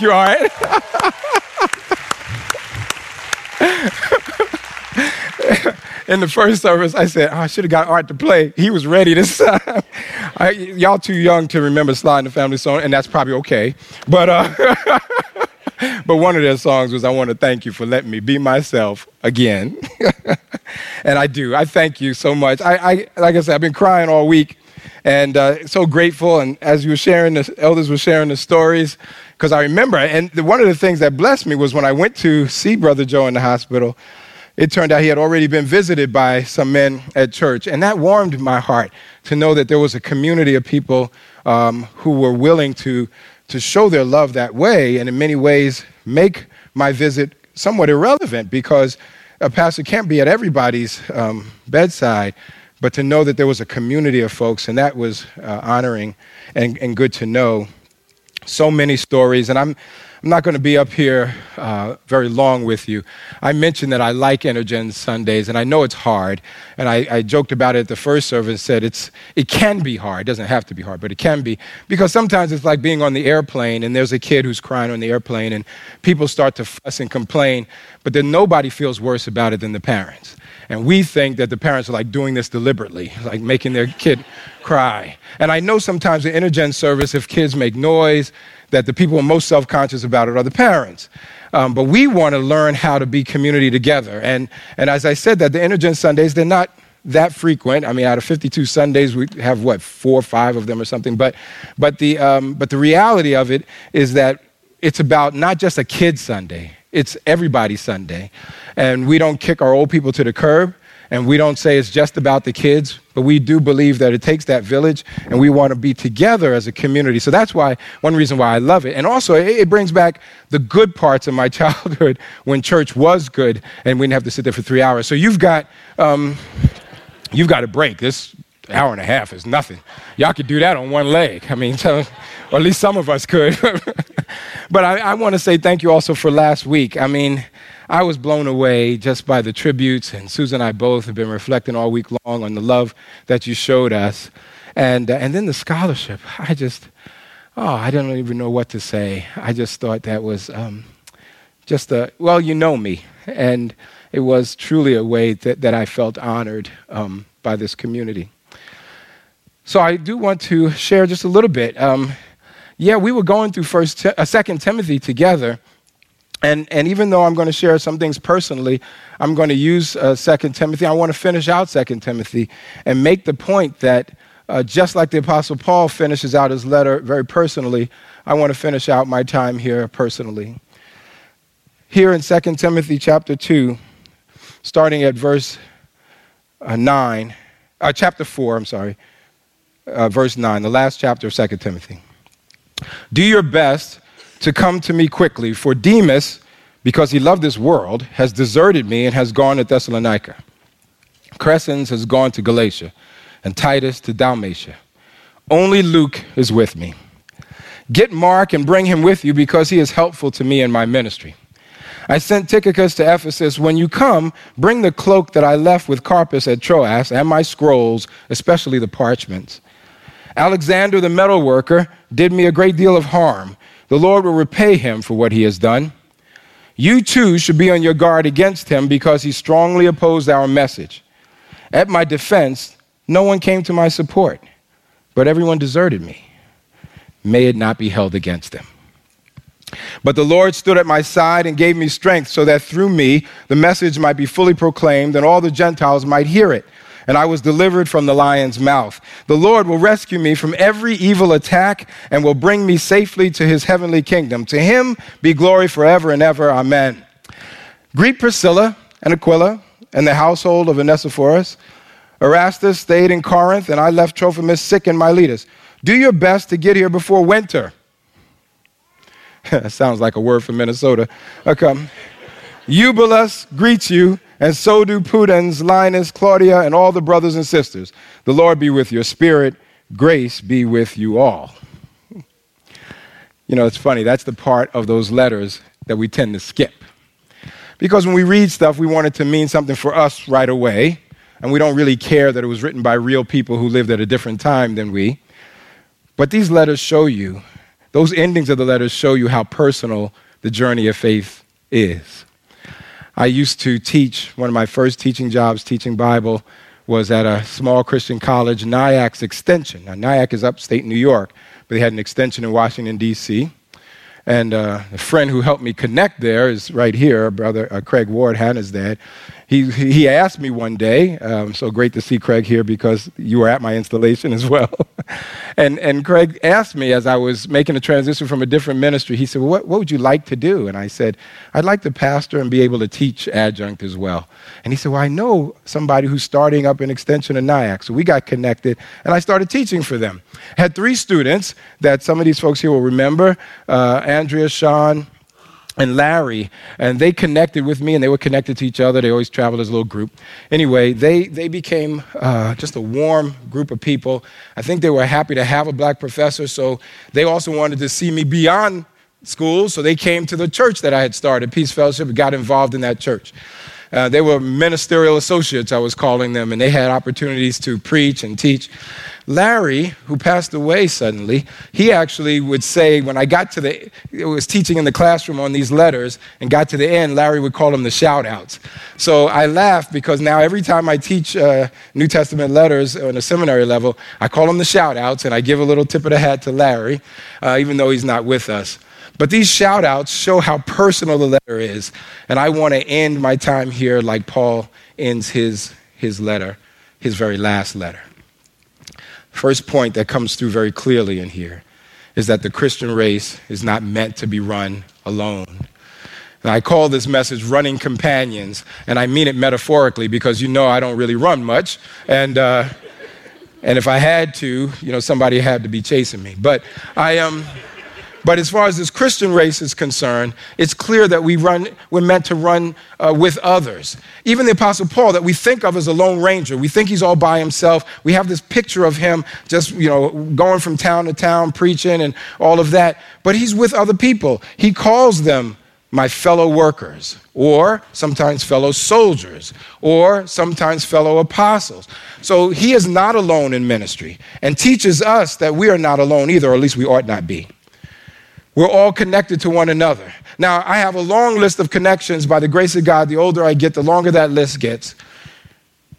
yeah, thank you, all right. in the first service, I said, oh, I should have got Art to play. He was ready this time. I, y'all too young to remember Sly and the Family Stone, and that's probably okay. But, uh, but one of their songs was, I want to thank you for letting me be myself again. and I do. I thank you so much. I, I like I said, I've been crying all week and uh, so grateful. And as you were sharing, the elders were sharing the stories, because I remember, and one of the things that blessed me was when I went to see Brother Joe in the hospital it turned out he had already been visited by some men at church. And that warmed my heart to know that there was a community of people um, who were willing to, to show their love that way and in many ways make my visit somewhat irrelevant because a pastor can't be at everybody's um, bedside. But to know that there was a community of folks, and that was uh, honoring and, and good to know. So many stories, and I'm, I'm not going to be up here uh, very long with you. I mentioned that I like Intergen Sundays, and I know it's hard. And I, I, joked about it at the first service, said it's, it can be hard. It doesn't have to be hard, but it can be. Because sometimes it's like being on the airplane, and there's a kid who's crying on the airplane, and people start to fuss and complain, but then nobody feels worse about it than the parents. And we think that the parents are like doing this deliberately, like making their kid cry. And I know sometimes in Intergen service, if kids make noise, that the people most self conscious about it are the parents. Um, but we want to learn how to be community together. And, and as I said, that the Intergen Sundays, they're not that frequent. I mean, out of 52 Sundays, we have what, four or five of them or something. But, but, the, um, but the reality of it is that it's about not just a kid Sunday, it's everybody's Sunday. And we don't kick our old people to the curb. And we don't say it's just about the kids, but we do believe that it takes that village and we want to be together as a community. So that's why, one reason why I love it. And also, it, brings back the good parts of my childhood when church was good and we didn't have to sit there for three hours. So you've got, um, you've got a break. This hour and a half is nothing. Y'all could do that on one leg. I mean, so, or at least some of us could. but I, I want to say thank you also for last week. I mean, I was blown away just by the tributes, and Susan and I both have been reflecting all week long on the love that you showed us. And, uh, and then the scholarship. I just, oh, I don't even know what to say. I just thought that was um, just a, well, you know me. And it was truly a way that, that I felt honored um, by this community. So I do want to share just a little bit. Um, yeah, we were going through First, uh, Second Timothy together, and, and even though I'm going to share some things personally, I'm going to use uh, 2 Timothy. I want to finish out 2 Timothy and make the point that uh, just like the Apostle Paul finishes out his letter very personally, I want to finish out my time here personally. Here in 2 Timothy chapter 2, starting at verse uh, 9, uh, chapter 4, I'm sorry, uh, verse 9, the last chapter of 2 Timothy. Do your best to come to me quickly, for Demas, because he loved this world, has deserted me and has gone to Thessalonica. Crescens has gone to Galatia, and Titus to Dalmatia. Only Luke is with me. Get Mark and bring him with you because he is helpful to me in my ministry. I sent Tychicus to Ephesus. When you come, bring the cloak that I left with Carpus at Troas and my scrolls, especially the parchments. Alexander the metal worker did me a great deal of harm. The Lord will repay him for what he has done. You too should be on your guard against him because he strongly opposed our message. At my defense, no one came to my support, but everyone deserted me. May it not be held against them. But the Lord stood at my side and gave me strength so that through me the message might be fully proclaimed and all the Gentiles might hear it and I was delivered from the lion's mouth. The Lord will rescue me from every evil attack and will bring me safely to his heavenly kingdom. To him be glory forever and ever. Amen. Greet Priscilla and Aquila and the household of Onesiphorus. Erastus stayed in Corinth, and I left Trophimus sick in Miletus. Do your best to get here before winter. that Sounds like a word from Minnesota. Okay. Eubulus greets you, and so do Pudens, Linus, Claudia, and all the brothers and sisters. The Lord be with your spirit. Grace be with you all. You know, it's funny. That's the part of those letters that we tend to skip. Because when we read stuff, we want it to mean something for us right away, and we don't really care that it was written by real people who lived at a different time than we. But these letters show you, those endings of the letters show you how personal the journey of faith is. I used to teach, one of my first teaching jobs, teaching Bible, was at a small Christian college, Nyack's Extension. Now, Nyack is upstate New York, but they had an extension in Washington, D.C. And uh, a friend who helped me connect there is right here, brother uh, Craig Ward, Hannah's dad. He, he asked me one day, um, so great to see Craig here because you were at my installation as well. and, and Craig asked me as I was making a transition from a different ministry, he said, well, what, what would you like to do? And I said, I'd like to pastor and be able to teach adjunct as well. And he said, Well, I know somebody who's starting up an extension of Nyack. So we got connected, and I started teaching for them. Had three students that some of these folks here will remember uh, Andrea, Sean, and Larry, and they connected with me, and they were connected to each other. They always traveled as a little group. Anyway, they, they became uh, just a warm group of people. I think they were happy to have a black professor, so they also wanted to see me beyond school, so they came to the church that I had started, Peace Fellowship, and got involved in that church. Uh, they were ministerial associates, I was calling them, and they had opportunities to preach and teach. Larry, who passed away suddenly, he actually would say, when I got to the, it was teaching in the classroom on these letters and got to the end, Larry would call them the shout outs. So I laugh because now every time I teach uh, New Testament letters on a seminary level, I call them the shout outs and I give a little tip of the hat to Larry, uh, even though he's not with us. But these shout outs show how personal the letter is. And I want to end my time here like Paul ends his, his letter, his very last letter. First point that comes through very clearly in here is that the Christian race is not meant to be run alone. And I call this message Running Companions, and I mean it metaphorically because you know I don't really run much. And, uh, and if I had to, you know, somebody had to be chasing me. But I am. Um, but as far as this Christian race is concerned, it's clear that we run, we're meant to run uh, with others. Even the Apostle Paul, that we think of as a lone ranger, we think he's all by himself. We have this picture of him just, you know, going from town to town, preaching and all of that. But he's with other people. He calls them my fellow workers, or sometimes fellow soldiers, or sometimes fellow apostles. So he is not alone in ministry and teaches us that we are not alone either, or at least we ought not be. We're all connected to one another. Now, I have a long list of connections by the grace of God. The older I get, the longer that list gets.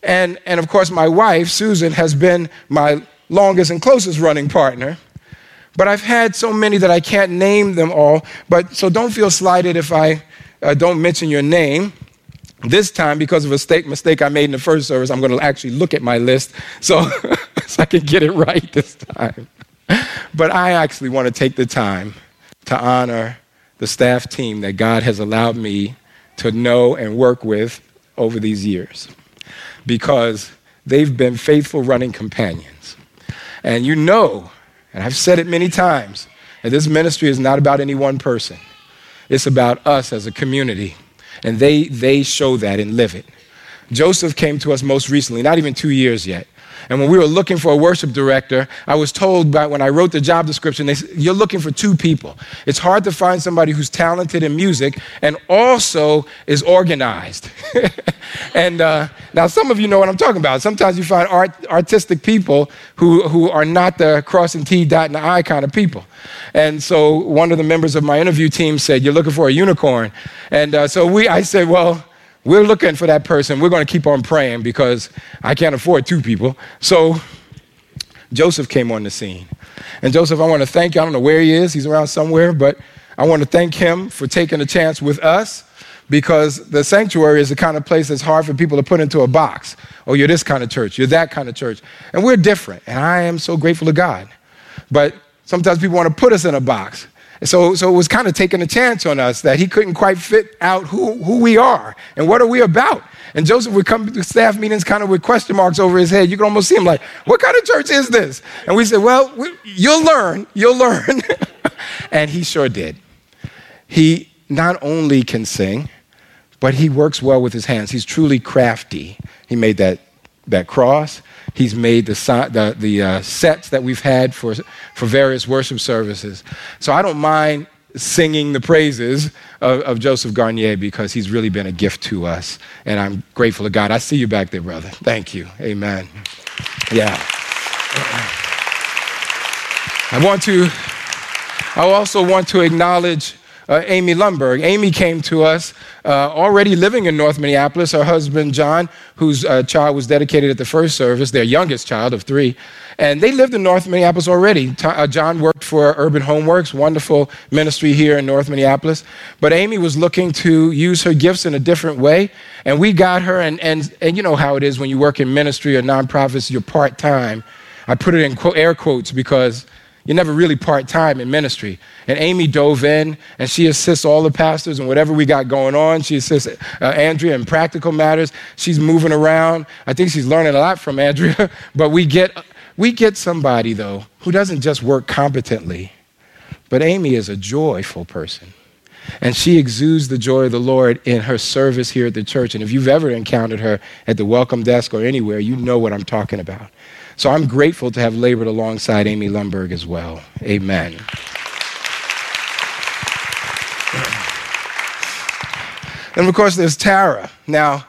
And, and of course, my wife, Susan, has been my longest and closest running partner. But I've had so many that I can't name them all. But so don't feel slighted if I uh, don't mention your name. This time, because of a mistake, mistake I made in the first service, I'm going to actually look at my list so, so I can get it right this time. But I actually want to take the time to honor the staff team that God has allowed me to know and work with over these years because they've been faithful running companions. And you know, and I've said it many times, that this ministry is not about any one person. It's about us as a community. And they, they show that and live it. Joseph came to us most recently, not even two years yet. And when we were looking for a worship director, I was told by when I wrote the job description, they said, you're looking for two people. It's hard to find somebody who's talented in music and also is organized. and uh, now some of you know what I'm talking about. Sometimes you find art, artistic people who, who are not the crossing T, dot, and I kind of people. And so one of the members of my interview team said, you're looking for a unicorn. And uh, so we, I said, well, we're looking for that person. We're going to keep on praying because I can't afford two people. So Joseph came on the scene. And Joseph, I want to thank you. I don't know where he is, he's around somewhere, but I want to thank him for taking a chance with us because the sanctuary is the kind of place that's hard for people to put into a box. Oh, you're this kind of church, you're that kind of church. And we're different. And I am so grateful to God. But sometimes people want to put us in a box. So, so it was kind of taking a chance on us that he couldn't quite fit out who, who we are and what are we about. And Joseph would come to staff meetings kind of with question marks over his head. You could almost see him like, what kind of church is this? And we said, well, we, you'll learn, you'll learn. and he sure did. He not only can sing, but he works well with his hands. He's truly crafty. He made that, that cross. He's made the, the, the uh, sets that we've had for, for various worship services. So I don't mind singing the praises of, of, Joseph Garnier because he's really been a gift to us. And I'm grateful to God. I see you back there, brother. Thank you. Amen. Yeah. I want to, I also want to acknowledge uh, Amy Lumberg. Amy came to us uh, already living in North Minneapolis. Her husband, John, whose uh, child was dedicated at the first service, their youngest child of three. And they lived in North Minneapolis already. Uh, John worked for Urban Homeworks, wonderful ministry here in North Minneapolis. But Amy was looking to use her gifts in a different way. And we got her, and, and, and you know how it is when you work in ministry or nonprofits, you're part time. I put it in air quotes because you're never really part time in ministry. And Amy dove in and she assists all the pastors and whatever we got going on. She assists uh, Andrea in practical matters. She's moving around. I think she's learning a lot from Andrea. but we get, we get somebody, though, who doesn't just work competently, but Amy is a joyful person. And she exudes the joy of the Lord in her service here at the church. And if you've ever encountered her at the welcome desk or anywhere, you know what I'm talking about. So I'm grateful to have labored alongside Amy Lumberg as well. Amen. And of course, there's Tara. Now,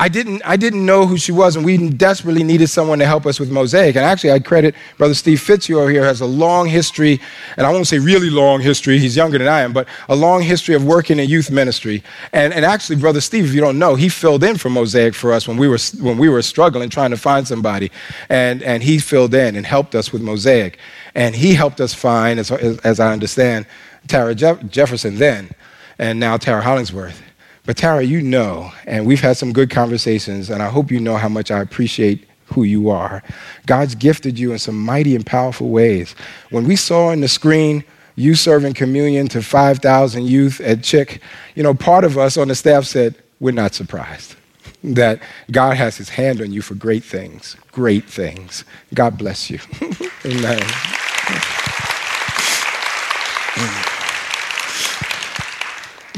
I didn't, I didn't know who she was, and we desperately needed someone to help us with Mosaic. And actually, I credit Brother Steve Fitzhugh here has a long history, and I won't say really long history, he's younger than I am, but a long history of working in youth ministry. And, and actually, Brother Steve, if you don't know, he filled in for Mosaic for us when we were, when we were struggling trying to find somebody. And, and he filled in and helped us with Mosaic. And he helped us find, as, as I understand, Tara Jeff- Jefferson then, and now Tara Hollingsworth. But Tara, you know, and we've had some good conversations, and I hope you know how much I appreciate who you are. God's gifted you in some mighty and powerful ways. When we saw on the screen you serving communion to 5,000 youth at CHIC, you know, part of us on the staff said, We're not surprised that God has his hand on you for great things, great things. God bless you. Amen.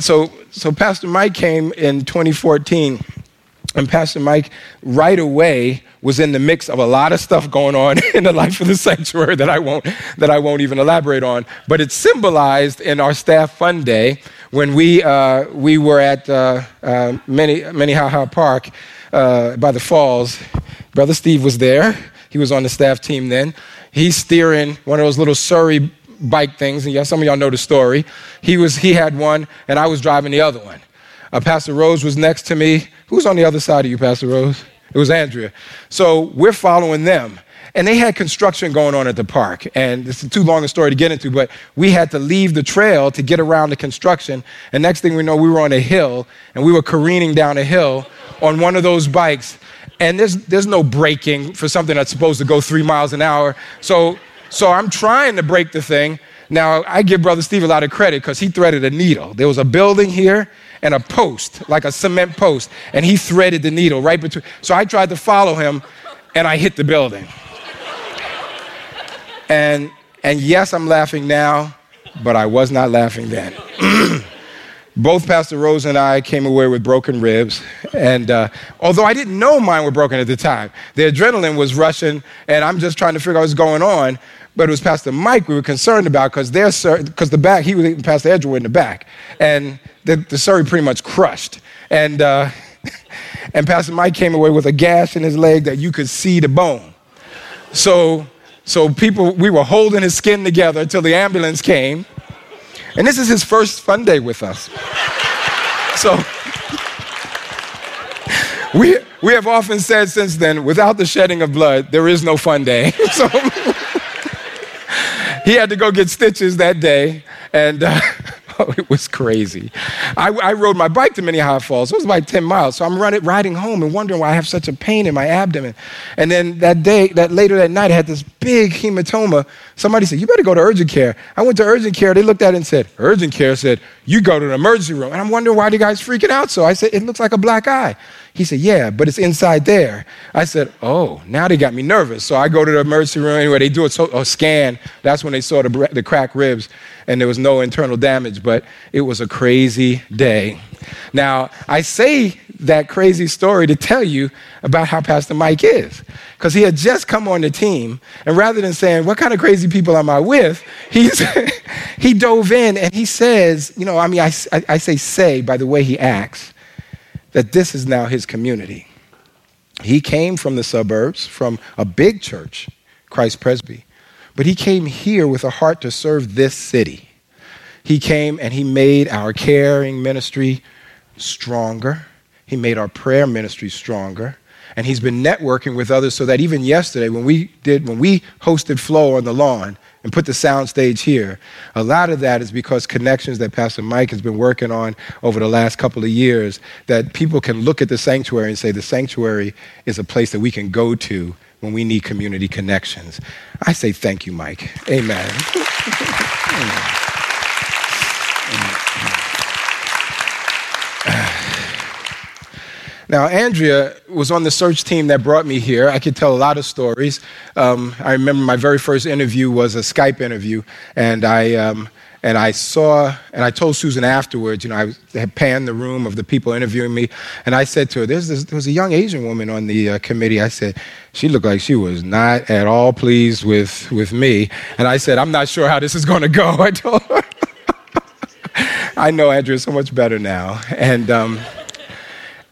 So, so Pastor Mike came in 2014, and Pastor Mike right away was in the mix of a lot of stuff going on in the life of the sanctuary that I won't that I won't even elaborate on. But it's symbolized in our staff fund day when we uh, we were at uh, uh, Minnehaha Park uh, by the falls. Brother Steve was there. He was on the staff team then. He's steering one of those little Surrey bike things, and some of y'all know the story. He, was, he had one, and I was driving the other one. Uh, Pastor Rose was next to me. Who's on the other side of you, Pastor Rose? It was Andrea. So we're following them. And they had construction going on at the park. And it's too long a story to get into, but we had to leave the trail to get around the construction. And next thing we know, we were on a hill and we were careening down a hill on one of those bikes. And there's, there's no braking for something that's supposed to go three miles an hour. So so I'm trying to break the thing. Now, I give Brother Steve a lot of credit because he threaded a needle. There was a building here and a post, like a cement post, and he threaded the needle right between. So I tried to follow him and I hit the building. and, and yes, I'm laughing now, but I was not laughing then. both Pastor Rose and I came away with broken ribs. And uh, although I didn't know mine were broken at the time, the adrenaline was rushing, and I'm just trying to figure out what's going on. But it was Pastor Mike we were concerned about because because the back he was Pastor Edgewood in the back, and the, the Surrey pretty much crushed. And uh, and Pastor Mike came away with a gash in his leg that you could see the bone. So so people we were holding his skin together until the ambulance came and this is his first fun day with us. So we, we have often said since then, without the shedding of blood, there is no fun day. so he had to go get stitches that day. And uh, it was crazy. I, I, rode my bike to Minnehaha Falls. It was about 10 miles. So I'm running, riding home and wondering why I have such a pain in my abdomen. And then that day, that later that night, I had this big hematoma. Somebody said, You better go to urgent care. I went to urgent care. They looked at it and said, Urgent care said, You go to the emergency room. And I'm wondering why the guy's freaking out. So I said, It looks like a black eye. He said, Yeah, but it's inside there. I said, Oh, now they got me nervous. So I go to the emergency room. Anyway, they do a, a scan. That's when they saw the, the cracked ribs, and there was no internal damage, but it was a crazy day. Now, I say that crazy story to tell you about how Pastor Mike is. Because he had just come on the team, and rather than saying, What kind of crazy people am I with? He's, he dove in and he says, You know, I mean, I, I, I say say by the way he acts that this is now his community. He came from the suburbs, from a big church, Christ Presby, but he came here with a heart to serve this city. He came and he made our caring ministry stronger. He made our prayer ministry stronger. And he's been networking with others so that even yesterday, when we did, when we hosted Flow on the lawn, and put the sound stage here. A lot of that is because connections that Pastor Mike has been working on over the last couple of years that people can look at the sanctuary and say the sanctuary is a place that we can go to when we need community connections. I say thank you, Mike. Amen. Now, Andrea was on the search team that brought me here. I could tell a lot of stories. Um, I remember my very first interview was a Skype interview, and I, um, and I saw, and I told Susan afterwards, you know, I had panned the room of the people interviewing me, and I said to her, There's this, there was a young Asian woman on the uh, committee. I said, she looked like she was not at all pleased with, with me. And I said, I'm not sure how this is going to go. I told her. I know Andrea so much better now. And, um,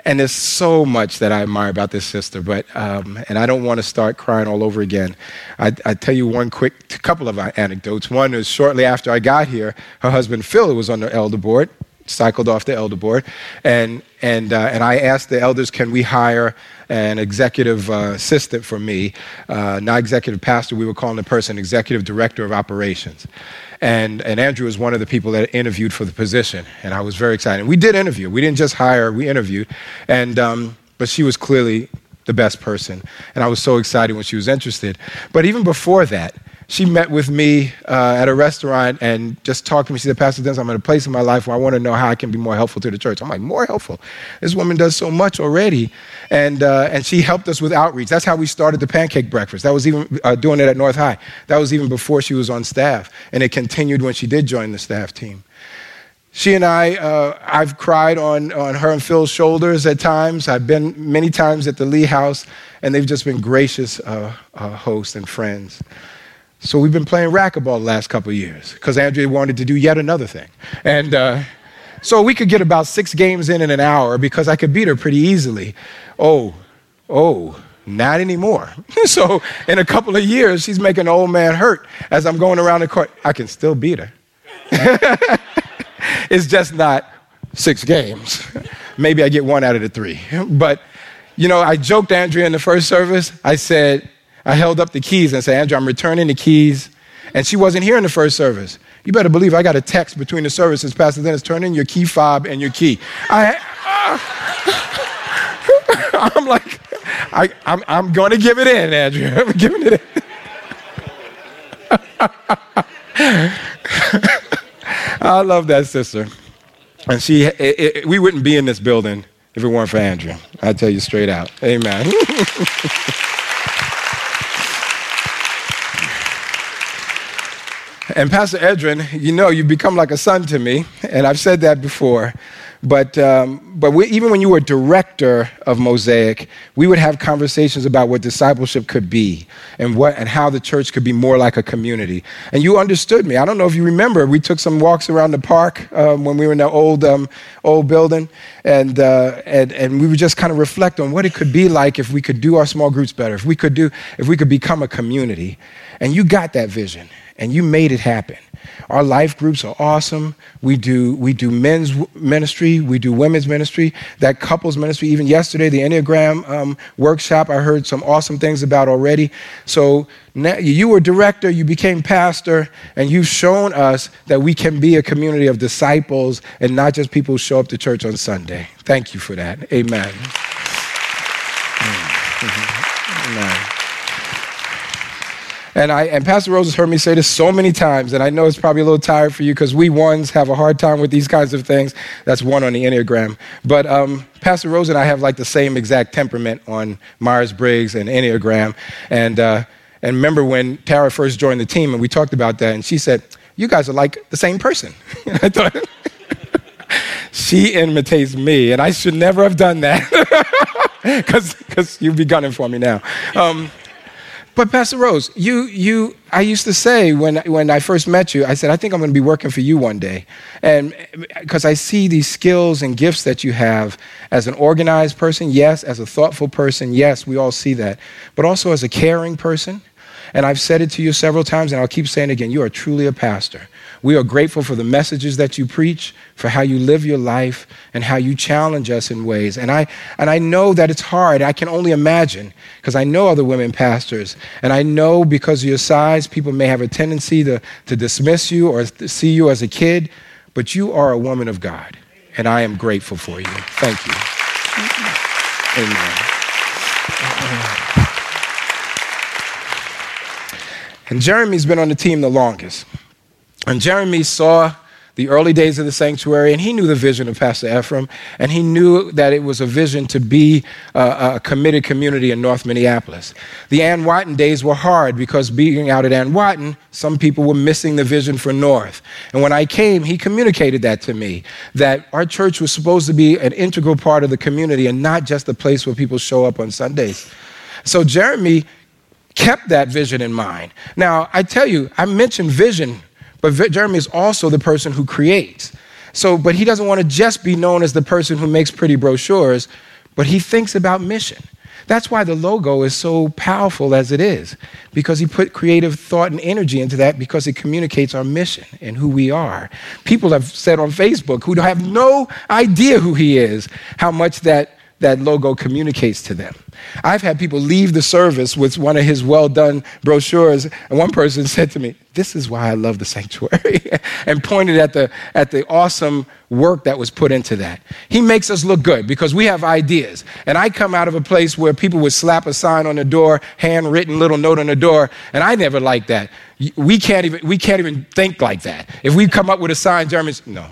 and there's so much that I admire about this sister, but um, and I don't want to start crying all over again. I, I tell you one quick couple of anecdotes. One is shortly after I got here, her husband Phil was on the elder board, cycled off the elder board, and and uh, and I asked the elders, can we hire an executive uh, assistant for me, uh, not executive pastor. We were calling the person executive director of operations. And, and Andrea was one of the people that interviewed for the position. And I was very excited. We did interview. We didn't just hire, we interviewed. And, um, but she was clearly the best person. And I was so excited when she was interested. But even before that, she met with me uh, at a restaurant and just talked to me. She said, Pastor Dennis, I'm in a place in my life where I want to know how I can be more helpful to the church. I'm like, more helpful? This woman does so much already. And, uh, and she helped us with outreach. That's how we started the pancake breakfast. That was even uh, doing it at North High. That was even before she was on staff. And it continued when she did join the staff team. She and I, uh, I've cried on, on her and Phil's shoulders at times. I've been many times at the Lee House, and they've just been gracious uh, uh, hosts and friends. So we've been playing racquetball the last couple years because Andrea wanted to do yet another thing. And uh, so we could get about six games in in an hour because I could beat her pretty easily. Oh, oh, not anymore. so in a couple of years, she's making an old man hurt as I'm going around the court. I can still beat her. it's just not six games. Maybe I get one out of the three. But, you know, I joked Andrea in the first service. I said, I held up the keys and said, Andrea, I'm returning the keys. And she wasn't here in the first service. You better believe I got a text between the services. Pastor Dennis, turn in your key fob and your key. I, I'm like, I, I'm, I'm going to give it in, Andrea. I'm giving it in. I love that sister. And she, it, it, we wouldn't be in this building if it weren't for Andrea. I tell you straight out. Amen. And Pastor Edrin, you know, you've become like a son to me, and I've said that before. But, um, but we, even when you were director of Mosaic, we would have conversations about what discipleship could be and, what, and how the church could be more like a community. And you understood me. I don't know if you remember, we took some walks around the park um, when we were in the old, um, old building, and, uh, and, and we would just kind of reflect on what it could be like if we could do our small groups better, if we could, do, if we could become a community. And you got that vision and you made it happen. Our life groups are awesome. We do, we do men's ministry, we do women's ministry, that couples ministry. Even yesterday, the Enneagram um, workshop, I heard some awesome things about already. So you were director, you became pastor, and you've shown us that we can be a community of disciples and not just people who show up to church on Sunday. Thank you for that. Amen. Amen. And, I, and Pastor Rose has heard me say this so many times, and I know it's probably a little tired for you because we ones have a hard time with these kinds of things. That's one on the Enneagram. But um, Pastor Rose and I have like the same exact temperament on Myers Briggs and Enneagram. And, uh, and remember when Tara first joined the team and we talked about that, and she said, You guys are like the same person. I thought, she imitates me, and I should never have done that because you'd be gunning for me now. Um, but Pastor Rose, you, you, I used to say when, when I first met you, I said, I think I'm going to be working for you one day. And because I see these skills and gifts that you have as an organized person, yes, as a thoughtful person, yes, we all see that, but also as a caring person. And I've said it to you several times, and I'll keep saying it again you are truly a pastor. We are grateful for the messages that you preach, for how you live your life, and how you challenge us in ways. And I, and I know that it's hard. I can only imagine because I know other women pastors. And I know because of your size, people may have a tendency to, to dismiss you or see you as a kid, but you are a woman of God. And I am grateful for you. Thank you. Amen. And Jeremy's been on the team the longest. And Jeremy saw the early days of the sanctuary, and he knew the vision of Pastor Efrem, and he knew that it was a vision to be a, a committed community in North Minneapolis. The Anwatin days were hard because being out at Anwatin, some people were missing the vision for North. And when I came, he communicated that to me that our church was supposed to be an integral part of the community and not just a place where people show up on Sundays. So Jeremy kept that vision in mind. Now, I tell you, I mentioned vision but Jeremy is also the person who creates. So, but he doesn't want to just be known as the person who makes pretty brochures, but he thinks about mission. That's why the logo is so powerful as it is, because he put creative thought and energy into that because it communicates our mission and who we are. People have said on Facebook who have no idea who he is, how much that that logo communicates to them. I've had people leave the service with one of his well done brochures, and one person said to me, This is why I love the sanctuary, and pointed at the, at the awesome work that was put into that. He makes us look good because we have ideas. And I come out of a place where people would slap a sign on the door, handwritten little note on the door, and I never liked that. We can't even, we can't even think like that. If we come up with a sign, Jeremy's, no,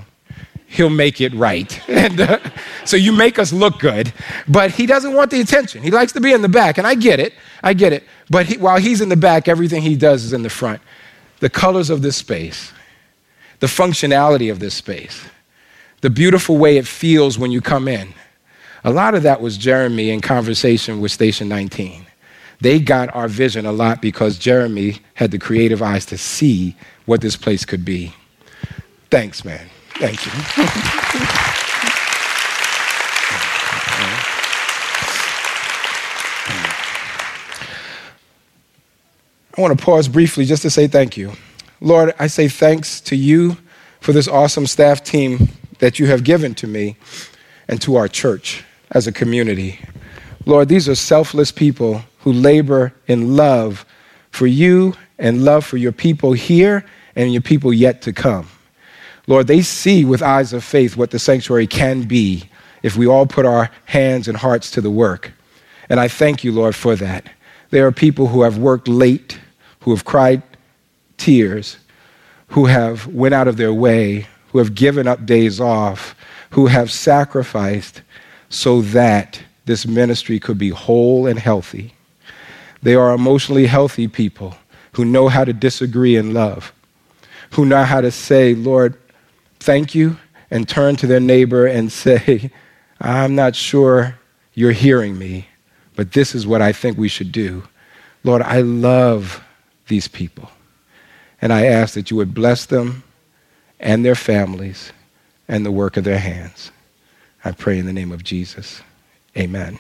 he'll make it right. And uh, so you make us look good, but he doesn't want the attention. He likes to be in the back, and I get it. I get it. But he, while he's in the back, everything he does is in the front. The colors of this space, the functionality of this space, the beautiful way it feels when you come in. A lot of that was Jeremy in conversation with Station 19. They got our vision a lot because Jeremy had the creative eyes to see what this place could be. Thanks, man. Thank you. I want to pause briefly just to say thank you. Lord, I say thanks to you for this awesome staff team that you have given to me and to our church as a community. Lord, these are selfless people who labor in love for you and love for your people here and your people yet to come. Lord, they see with eyes of faith what the sanctuary can be if we all put our hands and hearts to the work. And I thank you, Lord, for that. There are people who have worked late, who have cried tears, who have went out of their way, who have given up days off, who have sacrificed so that this ministry could be whole and healthy. They are emotionally healthy people who know how to disagree in love, who know how to say, Lord, thank you and turn to their neighbor and say, I'm not sure you're hearing me, but this is what I think we should do. Lord, I love these people. And I ask that you would bless them and their families and the work of their hands. I pray in the name of Jesus. Amen.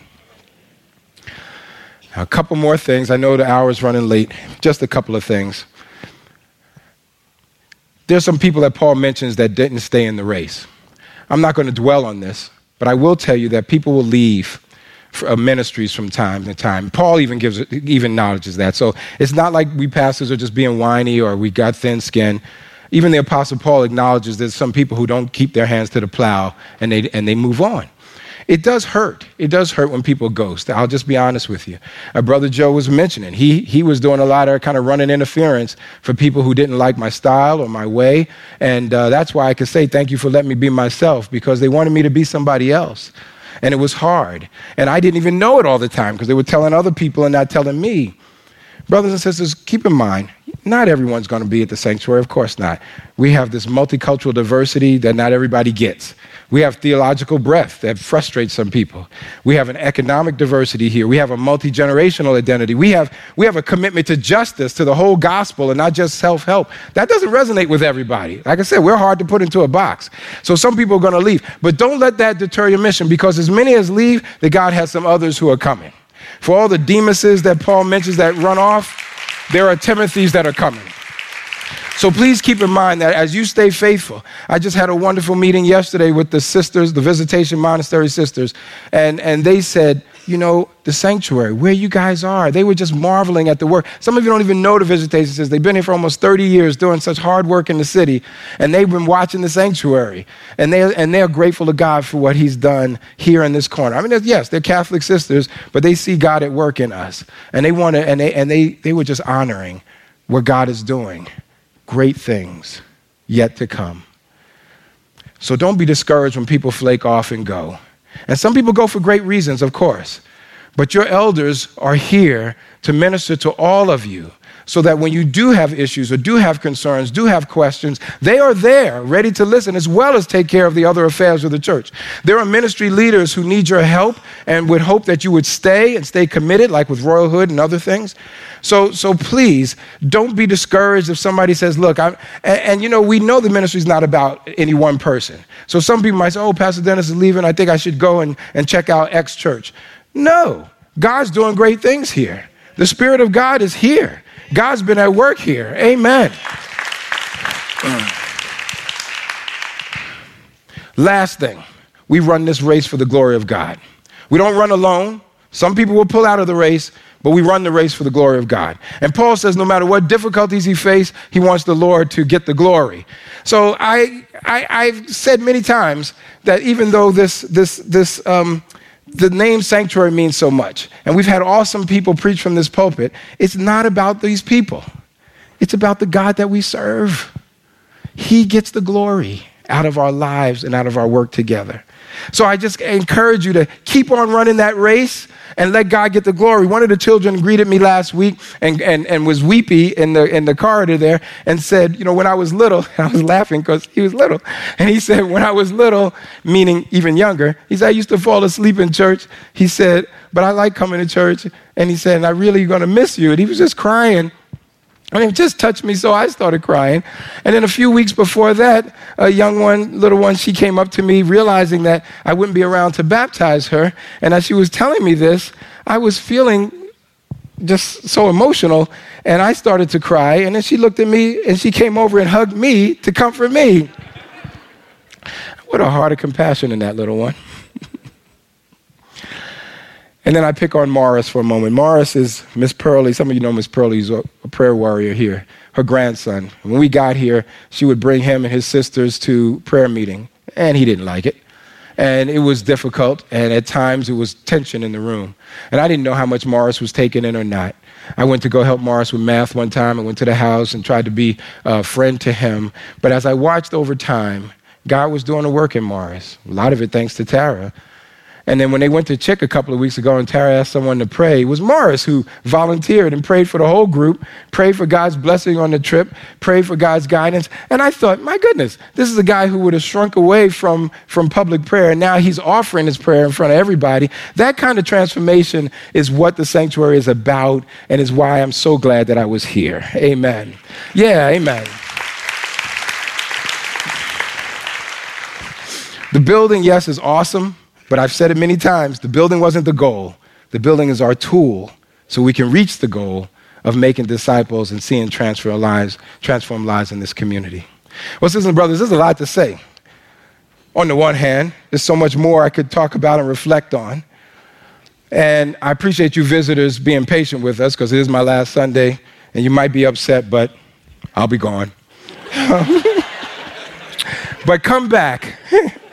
Now, a couple more things. I know the hour's running late. Just a couple of things. There's some people that Paul mentions that didn't stay in the race. I'm not going to dwell on this, but I will tell you that people will leave uh, ministries from time to time. Paul even gives even acknowledges that. So it's not like we pastors are just being whiny or we got thin skin. Even the apostle Paul acknowledges there's some people who don't keep their hands to the plow and they and they move on. It does hurt. It does hurt when people ghost. I'll just be honest with you. Our brother Joe was mentioning he he was doing a lot of kind of running interference for people who didn't like my style or my way, and uh, that's why I could say thank you for letting me be myself because they wanted me to be somebody else, and it was hard, and I didn't even know it all the time because they were telling other people and not telling me. Brothers and sisters, keep in mind, not everyone's going to be at the sanctuary, of course not. We have this multicultural diversity that not everybody gets. We have theological breadth that frustrates some people. We have an economic diversity here. We have a multi generational identity. We have, we have a commitment to justice, to the whole gospel, and not just self help. That doesn't resonate with everybody. Like I said, we're hard to put into a box. So some people are going to leave. But don't let that deter your mission because as many as leave, that God has some others who are coming. For all the Demases that Paul mentions that run off, there are Timothys that are coming. So please keep in mind that as you stay faithful, I just had a wonderful meeting yesterday with the sisters, the Visitation Monastery sisters, and, and they said, you know, the sanctuary, where you guys are. They were just marveling at the work. Some of you don't even know the Visitation sisters. They've been here for almost 30 years doing such hard work in the city, and they've been watching the sanctuary. And they're, and they're grateful to God for what He's done here in this corner. I mean, yes, they're Catholic sisters, but they see God at work in us. And they want to, and, they, and they, they were just honoring what God is doing great things yet to come. So don't be discouraged when people flake off and go. And some people go for great reasons, of course. But your elders are here to minister to all of you so that when you do have issues or do have concerns, do have questions, they are there ready to listen as well as take care of the other affairs of the church. There are ministry leaders who need your help and would hope that you would stay and stay committed, like with Royalhood and other things. So, so please don't be discouraged if somebody says, Look, I'm, and, and you know, we know the ministry is not about any one person. So some people might say, Oh, Pastor Dennis is leaving. I think I should go and, and check out X church. No, God's doing great things here. The Spirit of God is here. God's been at work here. Amen. Last thing, we run this race for the glory of God. We don't run alone. Some people will pull out of the race, but we run the race for the glory of God. And Paul says no matter what difficulties he faces, he wants the Lord to get the glory. So I, I, have said many times that even though this, this, this, um, the name sanctuary means so much, and we've had awesome people preach from this pulpit, it's not about these people. It's about the God that we serve. He gets the glory out of our lives and out of our work together. So I just encourage you to keep on running that race and let God get the glory. One of the children greeted me last week and, and, and was weepy in the, in the corridor there and said, You know, when I was little, I was laughing because he was little. And he said, When I was little, meaning even younger, he said, I used to fall asleep in church. He said, But I like coming to church. And he said, And I'm really going to miss you. And he was just crying. And it just touched me, so I started crying. And then a few weeks before that, a young one, little one, she came up to me, realizing that I wouldn't be around to baptize her. And as she was telling me this, I was feeling just so emotional, and I started to cry. And then she looked at me, and she came over and hugged me to comfort me. What a heart of compassion in that little one. And then I pick on Morris for a moment. Morris is Miss Pearlie. Some of you know Miss Pearlie. He's a, prayer warrior here, her grandson. When we got here, she would bring him and his sisters to prayer meeting, and he didn't like it. And it was difficult, and at times it was tension in the room. And I didn't know how much Morris was taking in or not. I went to go help Morris with math one time. I went to the house and tried to be a friend to him. But as I watched over time, God was doing a work in Morris. A lot of it thanks to Tara. And then when they went to CHIC a couple of weeks ago and Tara asked someone to pray, it was Morris who volunteered and prayed for the whole group, prayed for God's blessing on the trip, prayed for God's guidance. And I thought, my goodness, this is a guy who would have shrunk away from, from public prayer, and now he's offering his prayer in front of everybody. That kind of transformation is what the sanctuary is about, and is why I'm so glad that I was here. Amen. Yeah, amen. The building, yes, is awesome. But I've said it many times the building wasn't the goal, the building is our tool so we can reach the goal of making disciples and seeing transfer lives, transform lives in this community. Well, sisters and brothers, there's a lot to say. On the one hand, there's so much more I could talk about and reflect on. And I appreciate you visitors being patient with us because it is my last Sunday, and you might be upset, but I'll be gone. but come back.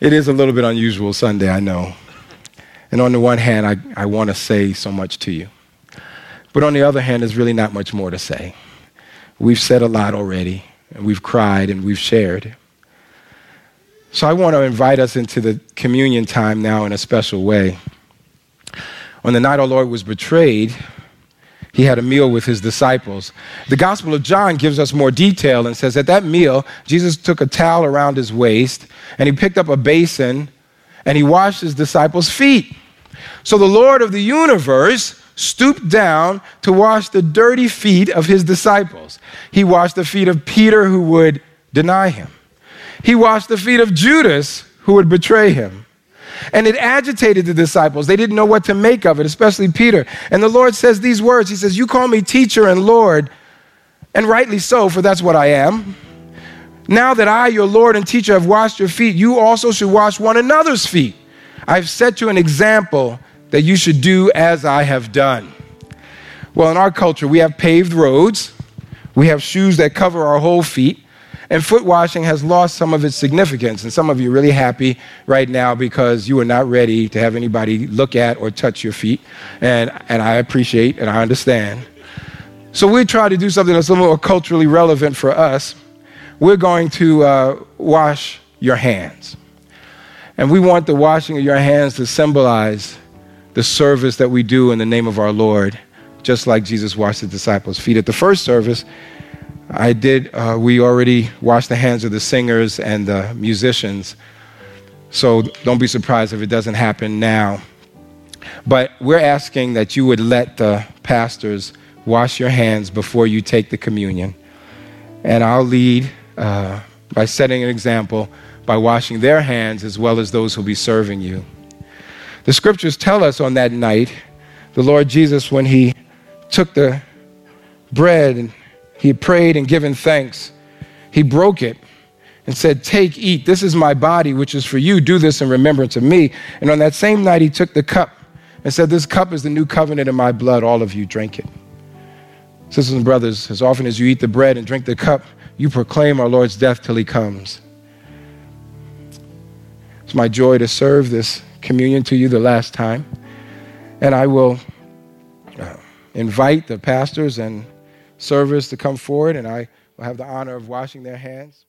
it is a little bit unusual Sunday, I know. And on the one hand, I, I want to say so much to you. But on the other hand, there's really not much more to say. We've said a lot already, and we've cried and we've shared. So I want to invite us into the communion time now in a special way. On the night our Lord was betrayed, he had a meal with his disciples. The Gospel of John gives us more detail and says at that meal, Jesus took a towel around his waist and he picked up a basin and he washed his disciples' feet. So the Lord of the universe stooped down to wash the dirty feet of his disciples. He washed the feet of Peter, who would deny him. He washed the feet of Judas, who would betray him. And it agitated the disciples. They didn't know what to make of it, especially Peter. And the Lord says these words He says, You call me teacher and Lord, and rightly so, for that's what I am. Now that I, your Lord and teacher, have washed your feet, you also should wash one another's feet. I've set you an example that you should do as I have done. Well, in our culture, we have paved roads, we have shoes that cover our whole feet, and foot washing has lost some of its significance. And some of you are really happy right now because you are not ready to have anybody look at or touch your feet. And, and I appreciate and I understand. So we try to do something that's a little more culturally relevant for us. We're going to uh, wash your hands. And we want the washing of your hands to symbolize the service that we do in the name of our Lord, just like Jesus washed the disciples' feet. At the first service, I did, uh, we already washed the hands of the singers and the musicians. So don't be surprised if it doesn't happen now. But we're asking that you would let the pastors wash your hands before you take the communion. And I'll lead uh, by setting an example by washing their hands as well as those who'll be serving you. The scriptures tell us on that night, the Lord Jesus, when he took the bread and he prayed and given thanks, he broke it and said, Take, eat. This is my body, which is for you. Do this in remembrance of me. And on that same night, he took the cup and said, This cup is the new covenant in my blood. All of you drink it. Sisters and brothers, as often as you eat the bread and drink the cup, you proclaim our Lord's death till he comes. It's my joy to serve this communion to you the last time. And I will uh, invite the pastors and servers to come forward, and I will have the honor of washing their hands.